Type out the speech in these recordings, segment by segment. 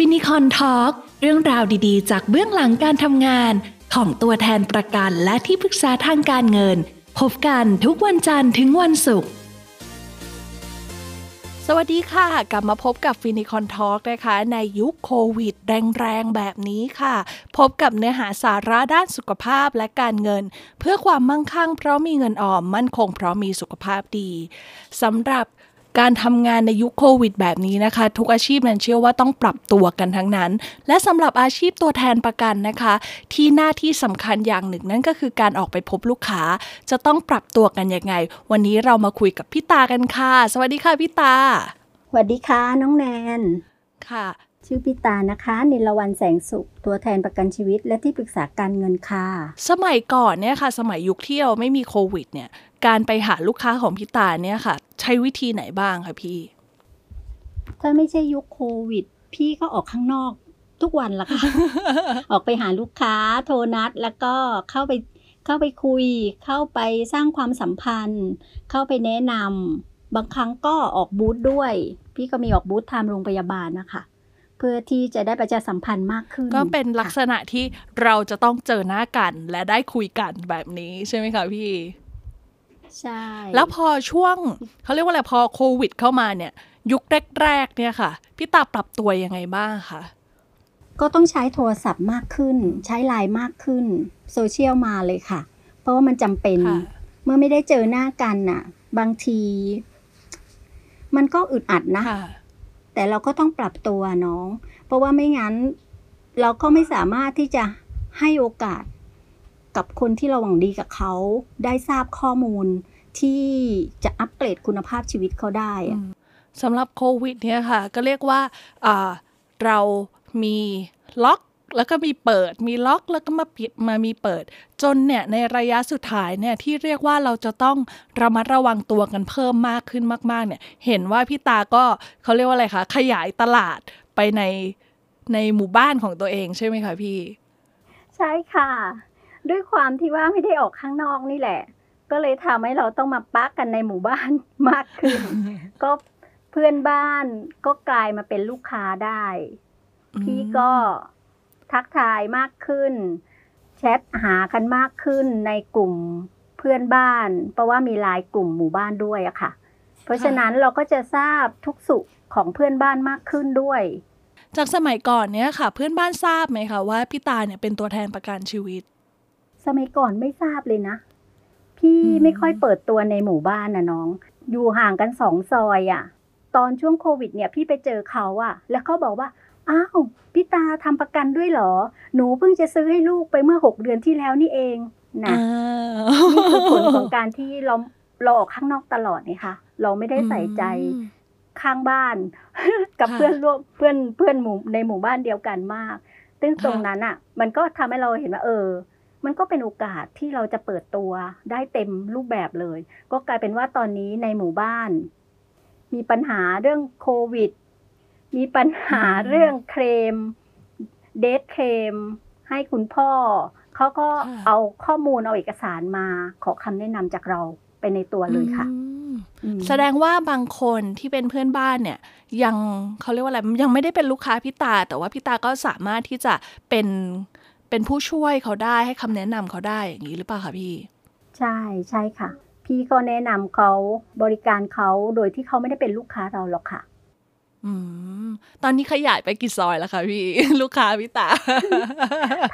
Finicon Talk เรื่องราวดีๆ จากเบื้องหลังการทำงาน ของตัวแทนประกันและที่ปรึกษาทางการเงิน พบกันทุกวันจันทร์ถึงวันศุกร์สวัสดีค่ะ กลับมาพบกับ Finicon Talk นะคะ ในยุคโควิด แรงๆ แบบนี้ค่ะ พบกับเนื้อหาสาระด้านสุขภาพและการเงิน เพื่อความมั่งคั่งเพราะมีเงินออมมั่นคงเพราะมีสุขภาพดีสำหรับ การทำงานในยุคโควิดแบบนี้นะคะ ทุกอาชีพนั้นเชื่อว่าต้องปรับตัวกันทั้งนั้น และสำหรับอาชีพตัวแทนประกันนะคะ ที่หน้าที่สำคัญอย่างหนึ่งนั่นก็คือการออกไปพบลูกค้า จะต้องปรับตัวกันยังไง วันนี้เรามาคุยกับพี่ตากันค่ะ สวัสดีค่ะพี่ตาสวัสดีค่ะน้องแนนค่ะ ชื่อพิตานะคะนิลวันแสงสุข ตัวแทนประกันชีวิต และที่ปรึกษาการเงินค่ะ สมัยก่อนเนี่ยค่ะ สมัยยุคที่เราไม่มีโควิดเนี่ยการไปหาลูกค้าของพี่ตาเนี่ยค่ะ ใช้วิธีไหนบ้างคะพี่ ถ้าไม่ใช่ยุคโควิด พี่ก็ออกข้างนอกทุกวันละค่ะ ออกไปหาลูกค้าโทรนัด แล้วก็เข้าไปเข้าไปคุย เข้าไปสร้างความสัมพันธ์ เข้าไปแนะนำบางครั้งก็ออกบูธด้วย พี่ก็มีออกบูธทำโรงพยาบาลนะคะ เพื่อที่จะได้ประชาสัมพันธ์มากขึ้น ก็เป็นลักษค่ะณะที่เราจะต้องเจอหน้ากันและได้คุยกันแบบนี้ใช่ไหมคะพี่ ใช่ แล้วพอช่วงเขาเรียกว่าอะไรพอโควิด เข้ามาเนี่ย ยุคแรกๆเนี่ยค่ะ พี่ตาปรับตัวยังไงบ้างคะก็ต้องใช้โทรศัพท์มากขึ้น ใช้ไลน์มากขึ้นโซเชียลมาเลยค่ะ เพราะว่ามันจำเป็นค่ะเมื่อไม่ได้เจอหน้ากันน่ะ บางที มันก็อึดอัดนะค่ะ แต่เราก็ต้องปรับตัวน้อง เพราะว่าไม่งั้นเราก็ไม่สามารถที่จะให้โอกาสกับคนที่เราหวังดีกับเขา ได้ทราบข้อมูลที่จะอัปเกรดคุณภาพชีวิตเขาได้สำหรับโควิดเนี่ยค่ะ ก็เรียกว่าเรามีล็อก แล้วก็มีเปิดมีล็อกแล้วก็มาปิดมามีเปิด จนเนี่ยในระยะสุดท้ายเนี่ยที่เรียกว่าเราจะต้องระมัดระวังตัวกันเพิ่มมากขึ้นมาก ๆ เนี่ยเห็นว่าพี่ตาก็เขาเรียกว่าอะไรคะขยายตลาดไปในในหมู่บ้านของตัวเองใช่ไหมคะพี่ ใช่ค่ะ ด้วยความที่ว่าไม่ได้ออกข้างนอกนี่แหละ ก็เลยทำให้เราต้องมาปักกันในหมู่บ้านมากขึ้น ก็เพื่อนบ้านก็กลายมาเป็นลูกค้าได้ พี่ก็ ทักทายมากขึ้น แชทหากันมากขึ้นในกลุ่มเพื่อนบ้าน เพราะว่ามีไลายกลุ่มหมู่บ้านด้วยอะค่ะ เพราะฉะนั้นเราก็จะทราบทุกสุขของเพื่อนบ้านมากขึ้นด้วย จากสมัยก่อนเนี่ยค่ะ เพื่อนบ้านทราบไหมคะว่าพี่ตาเนี่ยเป็นตัวแทนประกันชีวิต สมัยก่อนไม่ทราบเลยนะ พี่อืมไม่ค่อยเปิดตัวในหมู่บ้านนะน้อง อยู่ห่างกันสองซอยอะ่ะ ตอนช่วงโควิดเนี่ยพี่ไปเจอเขาอะ่ะ แล้วเขาบอกว่า อ้าวพี่ตาทำประกันด้วยเหรอ หนูเพิ่งจะซื้อให้ลูกไปเมื่อหกเดือนที่แล้วนี่เองนะอ่านี่คือผลของการที่เราเราออกข้างนอกตลอดนี่ค่ะ เราไม่ได้ใส่ใจอืมข้างบ้าน กับค่ะเพื่อนร่วมเพื่อนเพื่อนหมู่ในหมู่บ้านเดียวกันมาก ซึ่งค่ะตรงนั้นอะ มันก็ทำให้เราเห็นว่า เออ มันก็เป็นโอกาสที่เราจะเปิดตัวได้เต็มรูปแบบเลย ก็กลายเป็นว่าตอนนี้ในหมู่บ้าน มีปัญหาเรื่องโควิด มีปัญหาเรื่องเคลมเดทเคลมให้คุณพ่อ เขาก็ค่ะเอาข้อมูลเอาเอกสารมา ขอคำแนะนำจากเราไปในตัวเลยค่ะอืมอืมแสดงว่าบางคนที่เป็นเพื่อนบ้านเนี่ย ยังเขาเรียกว่าอะไรยังไม่ได้เป็นลูกค้าพี่ตา แต่ว่าพี่ตาก็สามารถที่จะเป็นเป็นผู้ช่วยเขาได้ให้คำแนะนำเขาได้อย่างนี้หรือเปล่าคะพี่ ใช่ใช่ค่ะ พี่ก็แนะนำเขาบริการเขาโดยที่เขาไม่ได้เป็นลูกค้าเราหรอกค่ะอืม ตอนนี้ขยายไปกี่ซอยแล้วคะพี่ ลูกค้าพี่ตา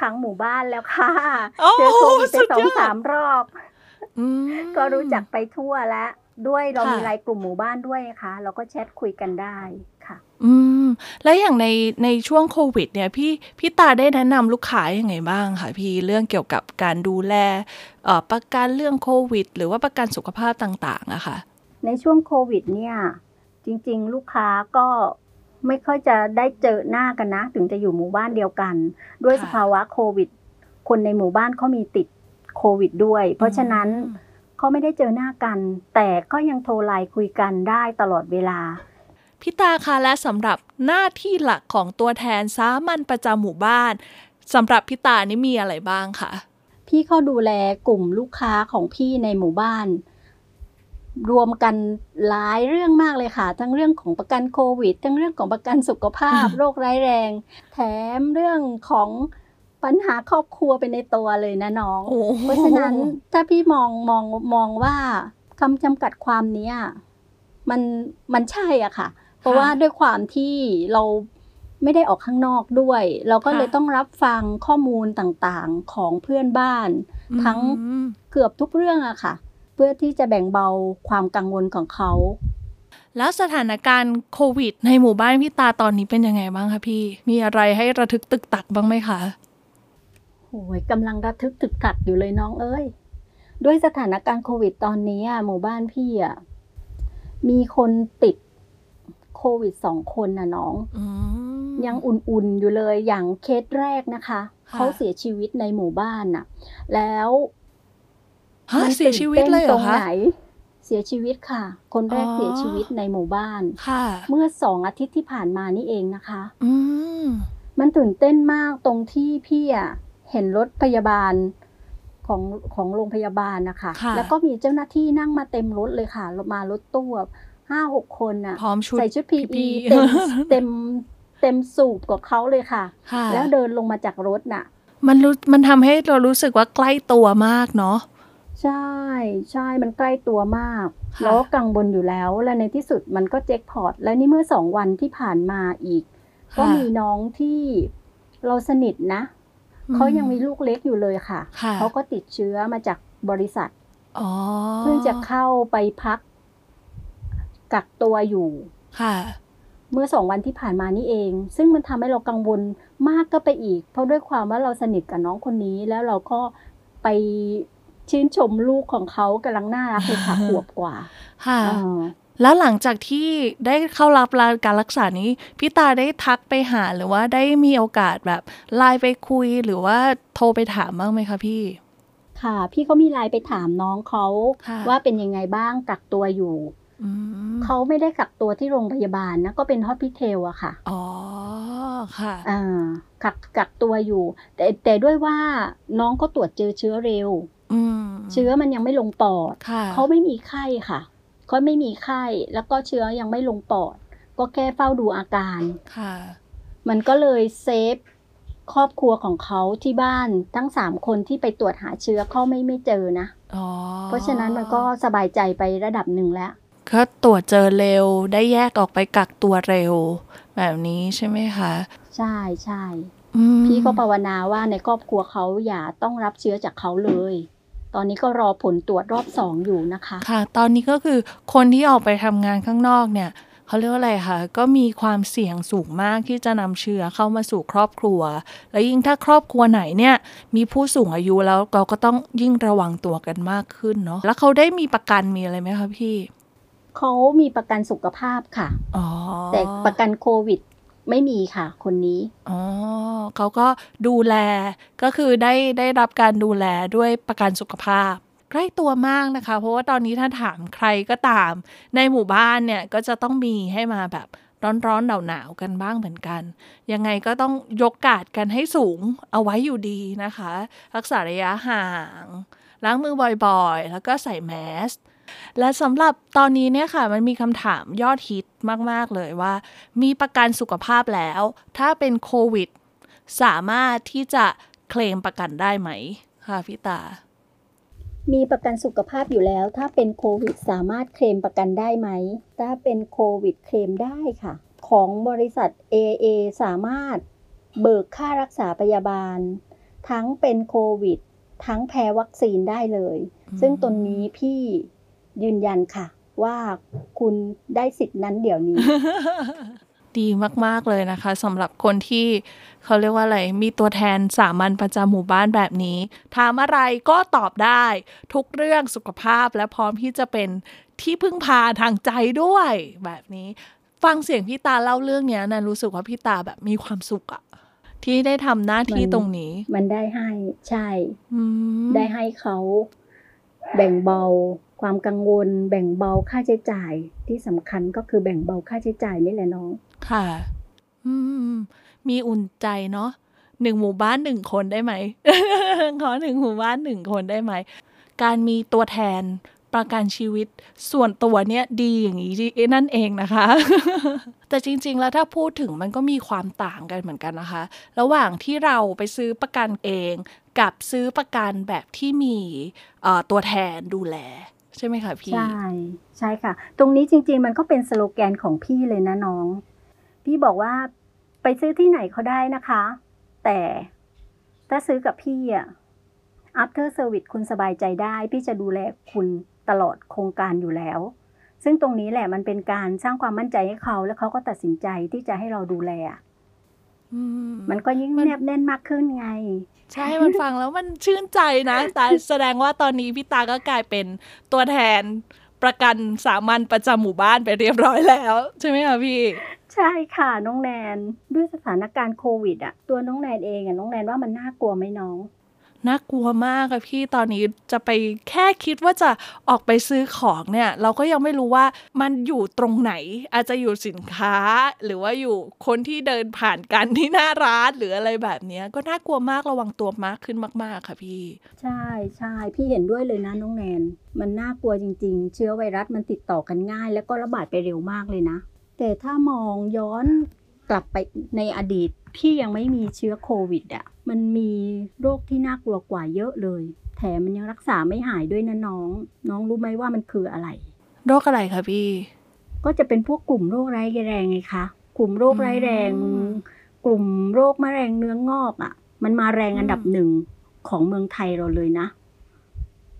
ทั้งหมู่บ้านแล้วค่ะโอ้เจอโควิดสุไปดสอยงอดสามรอบอืมก็รู้จักไปทั่วแล้วด้วยเราค่ะมีไลน์กลุ่มหมู่บ้านด้วยนะคะเราก็แชทคุยกันได้ค่ะ อืม แล้วอย่างในในช่วงโควิด เนี่ย พี่พี่ตาได้แนะนำลูกค้ายังไงบ้างคะพี่เรื่องเกี่ยวกับการดูแลเอ่อประกันเรื่องโควิด หรือว่าประกันสุขภาพต่างๆอะค่ะในช่วงโควิด เนี่ย จริง ๆ ลูกค้าก็ไม่ค่อยจะได้เจอหน้ากันนะ ถึงจะอยู่หมู่บ้านเดียวกัน ด้วยค่ะสภาวะโควิด คนในหมู่บ้านเขามีติดโควิดด้วย เพราะฉะนั้นเขาไม่ได้เจอหน้ากัน แต่ก็ยังโทรไลน์คุยกันได้ตลอดเวลาพี่ตาคะและสำหรับหน้าที่หลักของตัวแทนสามัญประจำหมู่บ้านสำหรับพี่ตานี่มีอะไรบ้างคะพี่เขาดูแลกลุ่มลูกค้าของพี่ในหมู่บ้าน รวมกันหลายเรื่องมากเลยค่ะ ทั้งเรื่องของประกันโควิด ทั้งเรื่องของประกันสุขภาพ โรคร้ายแรง แถมเรื่องของปัญหาครอบครัวเป็นในตัวเลยนะน้องโอ้โหเพราะฉะนั้นถ้าพี่มองมองมองว่าคำจำกัดความเนี้ยมันมันใช่อะค่ะ เพราะว่าด้วยความที่เราไม่ได้ออกข้างนอกด้วย เราก็เลยต้องรับฟังข้อมูลต่างๆของเพื่อนบ้าน ทั้งอืมเกือบทุกเรื่องอะค่ะ เพื่อที่จะแบ่งเบาความกังวลของเขา แล้วสถานการณ์โควิด ในหมู่บ้านพี่ตาตอนนี้เป็นยังไงบ้างคะพี่ มีอะไรให้ระทึกตึกตักบ้างไหมคะโอ้ยกำลังระทึกตึกตักอยู่เลยน้องเอ้ย ด้วยสถานการณ์โควิดตอนนี้อะหมู่บ้านพี่อะมีคนติดโควิดสองคนนะน้องอืมยังอุ่นๆอยู่เลยอย่างเคสแรกนะคะค่ะเขาเสียชีวิตในหมู่บ้านน่ะ แล้ว ฮะมันเสียชีวิตเลยเหรอตื่นต้นตรงคะไหนเสียชีวิตค่ะ คนแรกอ๋อเสียชีวิตในหมู่บ้านค่ะ เมื่อสองอาทิตย์ที่ผ่านมานี่เองนะคะ อืมมันตื่นเต้นมากตรงที่พี่อะเห็นรถพยาบาลของของโรงพยาบาลนะคะค่ะแล้วก็มีเจ้าหน้าที่นั่งมาเต็มรถเลยค่ะ มารถตู้ห้าหกคนน่ะพร้อมชุดใส่ชุด PE PPE เต็มเต็มเต็มสูบกว่าเขาเลยค่ะค่ะ แล้วเดินลงมาจากรถน่ะ มันรู้มันทำให้เรารู้สึกว่าใกล้ตัวมากเนาะ ใช่ใช่มันใกล้ตัวมากค่ะแล้วก็กังวลอยู่แล้ว และในที่สุดมันก็แจ็คพอตและนี่เมื่อสองวันที่ผ่านมาอีก ก็มีน้องที่เราสนิทนะเขายังมีลูกเล็กอยู่เลยค่ะค่ะเขาก็ติดเชื้อมาจากบริษัทอ๋อเพิ่งจะเข้าไปพัก กักตัวอยู่ค่ะ เมื่อสองวันที่ผ่านมานี่เอง ซึ่งมันทำให้เรากังวลมากก็ไปอีก เพราะด้วยความว่าเราสนิทกับน้องคนนี้แล้วเราก็ไป ชื่นชมลูกของเขากำลังน่ารักเลยค่ะขวบกว่าค่ะเออแล้วหลังจากที่ได้เข้ารับการรักษานี้พี่ตาได้ทักไปหาหรือว่าได้มีโอกาสแบบไลน์ไปคุยหรือว่าโทรไปถามบ้างไหมคะพี่ ค่ะ พี่เขามีไลน์ไปถามน้องเขาค่ะว่าเป็นยังไงบ้างกักตัวอยู่อืมเขาไม่ได้กักตัวที่โรงพยาบาลนะก็เป็นฮอสพิทอลอะค่ะอ๋อค่ะอ่ากักกักตัวอยู่ แต่แต่ด้วยว่าน้องก็ตรวจเจอเชื้อเร็ว อืม เชื้อมันยังไม่ลงปอดค่ะเขาไม่มีไข้ค่ะเขาไม่มีไข้แล้วก็เชื้อยังไม่ลงปอด ก็แค่เฝ้าดูอาการค่ะ มันก็เลยเซฟครอบครัวของเขาที่บ้านทั้งสามคนที่ไปตรวจหาเชื้อเขาไม่ไม่เจอนะอ๋อเพราะฉะนั้นมันก็สบายใจไประดับหนึ่งแล้วก็ตรวจเจอเร็วได้แยกออกไปกักตัวเร็ว แบบนี้ใช่ไหมคะ ใช่ใช่อืมพี่ก็ภาวนาว่าในครอบครัวเขาอย่าต้องรับเชื้อจากเขาเลย ตอนนี้ก็รอผลตรวจรอบสองอยู่นะคะ ค่ะ ตอนนี้ก็คือคนที่ออกไปทำงานข้างนอกเนี่ยเขาเรียกว่าอะไรคะก็มีความเสี่ยงสูงมากที่จะนำเชื้อเข้ามาสู่ครอบครัว แล้วยิ่งถ้าครอบครัวไหนเนี่ย มีผู้สูงอายุแล้วเราก็ต้องยิ่งระวังตัวกันมากขึ้นเนาะแล้วเขาได้มีประกันมีอะไรไหมคะพี่เขามีประกันสุขภาพค่ะอ๋อแต่ประกันโควิด ไม่มีค่ะคนนี้ อ๋อเขาก็ดูแลก็คือได้ได้รับการดูแลด้วยประกันสุขภาพ ใกล้ตัวมากนะคะ เพราะว่าตอนนี้ถ้าถามใครก็ตาม ในหมู่บ้านเนี่ยก็จะต้องมีให้มาแบบร้อนๆหนาวๆกันบ้างเหมือนกัน ยังไงก็ต้องยกกาดกันให้สูงเอาไว้อยู่ดีนะคะ รักษาระยะห่าง ล้างมือบ่อยๆ แล้วก็ใส่แมส และสำหรับตอนนี้เนี่ยค่ะ มันมีคำถามยอดฮิตมาก ๆ เลยว่า มีประกันสุขภาพแล้ว ถ้าเป็นโควิด สามารถที่จะเคลมประกันได้ไหมค่ะพี่ตา มีประกันสุขภาพอยู่แล้ว ถ้าเป็นโควิด สามารถเคลมประกันได้ไหม ถ้าเป็นโควิดเคลมได้ค่ะ ของบริษัท AA สามารถเบิกค่ารักษาพยาบาล ทั้งเป็นโควิด ทั้งแพ้วัคซีนได้เลยอืมซึ่งตนนี้พี่ ยืนยันค่ะ ว่าคุณได้สิทธินั้นเดี๋ยวนี้ ดีมาก ๆ เลยนะคะสำหรับคนที่เขาเรียกว่าอะไร มีตัวแทนสามัญประจำหมู่บ้านแบบนี้ถามอะไรก็ตอบได้ ทุกเรื่องสุขภาพและพร้อมที่จะเป็นที่พึ่งพาทางใจด้วยแบบนี้ ฟังเสียงพี่ตาเล่าเรื่องเนี้ยนะรู้สึกว่าพี่ตาแบบมีความสุขอะที่ได้ทำหน้าที่มันตรงนี้ มันได้ให้ใช่อืมได้ให้เขาแบ่งเบา ความกังวล แบ่งเบาค่าใช้จ่าย ที่สำคัญก็คือแบ่งเบาค่าใช้จ่ายนี่แหละน้อง ค่ะ อืม มีอุ่นใจเนาะหนึ่งหมู่บ้านหนึ่งคนได้ไหมขอหนึ่งหมู่บ้านหนึ่งคนได้ไหม การมีตัวแทนประกันชีวิตส่วนตัวเนี่ยดีอย่างนี้นั่นเองนะคะ แต่จริง ๆ แล้วถ้าพูดถึงมันก็มีความต่างกันเหมือนกันนะคะ ระหว่างที่เราไปซื้อประกันเอง กับซื้อประกันแบบที่มีตัวแทนดูแล ใช่ไหมคะพี่ ใช่ ใช่ค่ะ ตรงนี้จริง ๆ มันก็เป็นสโลแกนของพี่เลยนะน้อง พี่บอกว่าไปซื้อที่ไหนเขาได้นะคะ แต่ถ้าซื้อกับพี่อะ after service คุณสบายใจได้ พี่จะดูแลคุณตลอดโครงการอยู่แล้ว ซึ่งตรงนี้แหละมันเป็นการสร้างความมั่นใจให้เขา แล้วเขาก็ตัดสินใจที่จะให้เราดูแล มันก็ยิ่งแนบแน่นมากขึ้นไง ใช่ มันฟังแล้วมันชื่นใจนะ แต่แสดงว่าตอนนี้พี่ตาก็กลายเป็นตัวแทนประกันสามัญประจำหมู่บ้านไปเรียบร้อยแล้ว ใช่ไหมคะพี่ ใช่ค่ะน้องแนนด้วยสถานการณ์โควิดอะตัวน้องแนนเองอะน้องแนนว่ามันน่ากลัวไหมน้อง น่ากลัวมากอะพี่ตอนนี้จะไปแค่คิดว่าจะออกไปซื้อของเนี่ย เราก็ยังไม่รู้ว่ามันอยู่ตรงไหน อาจจะอยู่สินค้า หรือว่าอยู่คนที่เดินผ่านกันที่หน้าร้านหรืออะไรแบบนี้ก็น่ากลัวมากระวังตัวมากขึ้นมาก ๆ ค่ะพี่ ใช่ใช่พี่เห็นด้วยเลยนะน้องแนน มันน่ากลัวจริง ๆ เชื้อไวรัสมันติดต่อกันง่าย แล้วก็ระบาดไปเร็วมากเลยนะ แต่ถ้ามองย้อน กลับไปในอดีตที่ยังไม่มีเชื้อโควิดอะ่ะมันมีโรคที่น่ากลัวกว่าเยอะเลย แถมมันยังรักษาไม่หายด้วยนะน้อง น้องรู้ไหมว่ามันคืออะไร โรคอะไรคะพี่ ก็จะเป็นพวกกลุ่มโรคร้ายแรงไงคะ กลุ่มโรคร้ายแรง กลุ่มโรคมะเร็งเนื้องอกอะ่ะ มันมาแรงอันดับหนึ่งของเมืองไทยเราเลยนะ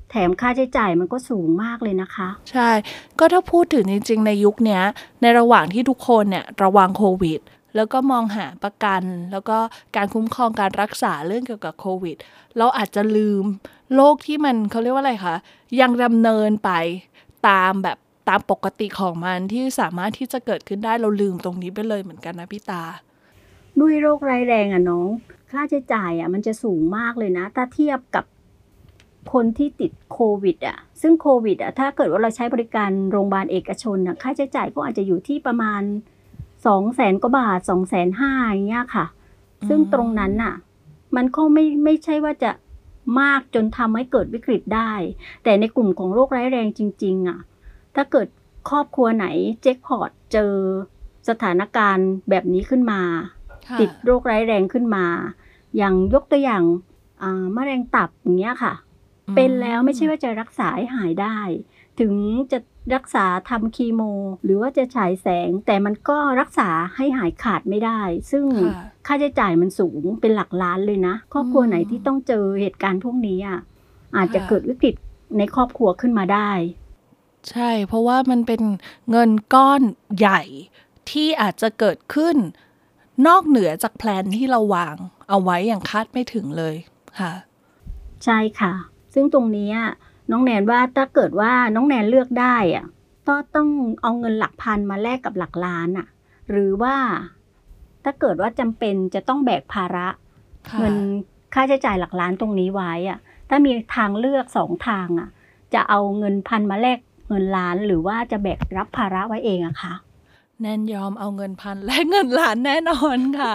แถมค่าใช้จ่ายมันก็สูงมากเลยนะคะ ใช่ ก็ถ้าพูดถึงจริง ๆ ในยุคนี้ในระหว่างที่ทุกคนเนี่ยระวังโควิด แล้วก็มองหาประกัน แล้วก็การคุ้มครองการรักษาเรื่องเกี่ยวกับโควิด เราอาจจะลืมโรคที่มันเขาเรียกว่าอะไรคะ ยังดำเนินไปตามแบบตามปกติของมันที่สามารถที่จะเกิดขึ้นได้เราลืมตรงนี้ไปเลยเหมือนกันนะพี่ตา ด้วยโรคร้ายแรงอะน้อง ค่าใช้จ่ายอะมันจะสูงมากเลยนะ ถ้าเทียบกับคนที่ติดโควิดอะ ซึ่งโควิดอะถ้าเกิดว่าเราใช้บริการโรงพยาบาลเอกชนอะค่าใช้จ่ายก็อาจจะอยู่ที่ประมาณ สองแสนกว่าบาทสองแสนห้าอย่างเงี้ยค่ะ ซึ่งตรงนั้นน่ะ มันก็ไม่ไม่ใช่ว่าจะมากจนทำให้เกิดวิกฤตได้ แต่ในกลุ่มของโรคร้ายแรงจริง ๆ อะ ถ้าเกิดครอบครัวไหนเจ็คพอตเจอสถานการณ์แบบนี้ขึ้นมา ติดโรคร้ายแรงขึ้นมา อย่างยกตัวอย่างมะเร็งตับอย่างเงี้ยค่ะ เป็นแล้วไม่ใช่ว่าจะรักษาให้หายได้ ถึงจะรักษาทำคีโม หรือว่าจะฉายแสง แต่มันก็รักษาให้หายขาดไม่ได้ ซึ่งค่าใช้จ่ายมันสูงเป็นหลักล้านเลยนะครอบครัวไหนที่ต้องเจอเหตุการณ์พวกนี้อะอาจจะเกิดวิกฤตในครอบครัวขึ้นมาได้ ใช่ เพราะว่ามันเป็นเงินก้อนใหญ่ที่อาจจะเกิดขึ้น นอกเหนือจากแพลนที่เราวางเอาไว้อย่างคาดไม่ถึงเลยค่ะ ใช่ค่ะ ซึ่งตรงนี้ น้องแนนว่าถ้าเกิดว่าน้องแนนเลือกได้อะก็ต้องเอาเงินหลักพันมาแลกกับหลักล้านอะหรือว่าถ้าเกิดว่าจำเป็นจะต้องแบกภาระเงินค่าใช้จ่ายหลักล้านตรงนี้ไว้อะถ้ามีทางเลือกสองทางอะจะเอาเงินพันมาแลกเงินล้านหรือว่าจะแบกรับภาระไว้เองอะคะแนนยอมเอาเงินพันและเงินล้านแน่นอนค่ะ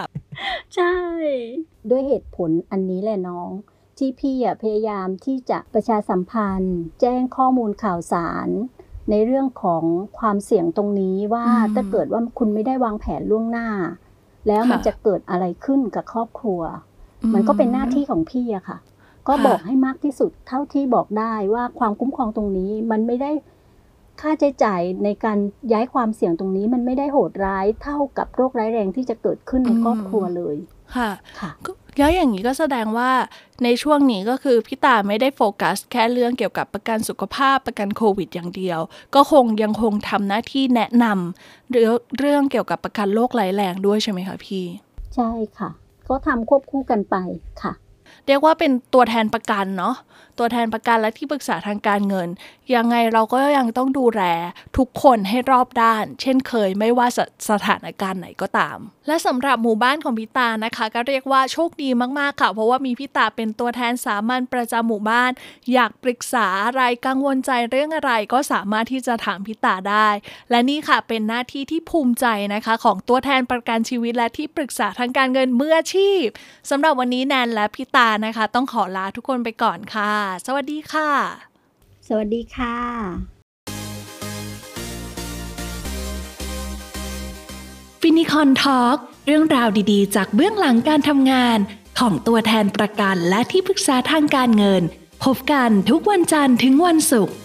ใช่ ด้วยเหตุผลอันนี้แหละน้อง ที่พี่พยายามที่จะประชาสัมพันธ์ แจ้งข้อมูลข่าวสาร ในเรื่องของความเสี่ยงตรงนี้ว่าถ้าเกิดว่าคุณไม่ได้วางแผนล่วงหน้า แล้วมันจะเกิดอะไรขึ้นกับครอบครัว มันก็เป็นหน้าที่ของพี่อะค่ะ ก็บอกให้มากที่สุดเท่าที่บอกได้ว่าความคุ้มครองตรงนี้มันไม่ได้ค่าใช้จ่ายในการย้ายความเสี่ยงตรงนี้มันไม่ได้โหดร้ายเท่ากับโรคร้ายแรงที่จะเกิดขึ้นในครอบครัวเลย ค่ะ แล้วอย่างนี้ก็แสดงว่าในช่วงนี้ก็คือพี่ตาไม่ได้โฟกัส แค่เรื่องเกี่ยวกับประกันสุขภาพประกันโควิดอย่างเดียว ก็คงยังคงทำหน้าที่แนะนำเรื่องเรื่องเกี่ยวกับประกันโรคไหลแรงด้วยใช่ไหมคะพี่ ใช่ค่ะ ก็ทำควบคู่กันไปค่ะ เรียกว่าเป็นตัวแทนประกันเนาะตัวแทนประกันและที่ปรึกษาทางการเงิน ยังไงเราก็ยังต้องดูแลทุกคนให้รอบด้าน เช่นเคยไม่ว่าสสถานการณ์ไหนก็ตาม และสำหรับหมู่บ้านของพิตานะคะ ก็เรียกว่าโชคดีมากๆค่ะ เพราะว่ามีพิตาเป็นตัวแทนสามัญประจำหมู่บ้าน อยากปรึกษาอะไรกังวลใจเรื่องอะไรก็สามารถที่จะถามพิตาได้ และนี่ค่ะเป็นหน้าที่ที่ภูมิใจนะคะ ของตัวแทนประกันชีวิตและที่ปรึกษาทางการเงินมืออาชีพสำหรับวันนี้แนนและพิตานะคะ ต้องขอลาทุกคนไปก่อนค่ะ สวัสดีค่ะ สวัสดีค่ะฟินิคอนทอล์กเรื่องราวดีๆ จากเบื้องหลังการทำงาน ของตัวแทนประกันและที่ปรึกษาทางการเงิน พบกันทุกวันจันทร์ถึงวันศุกร์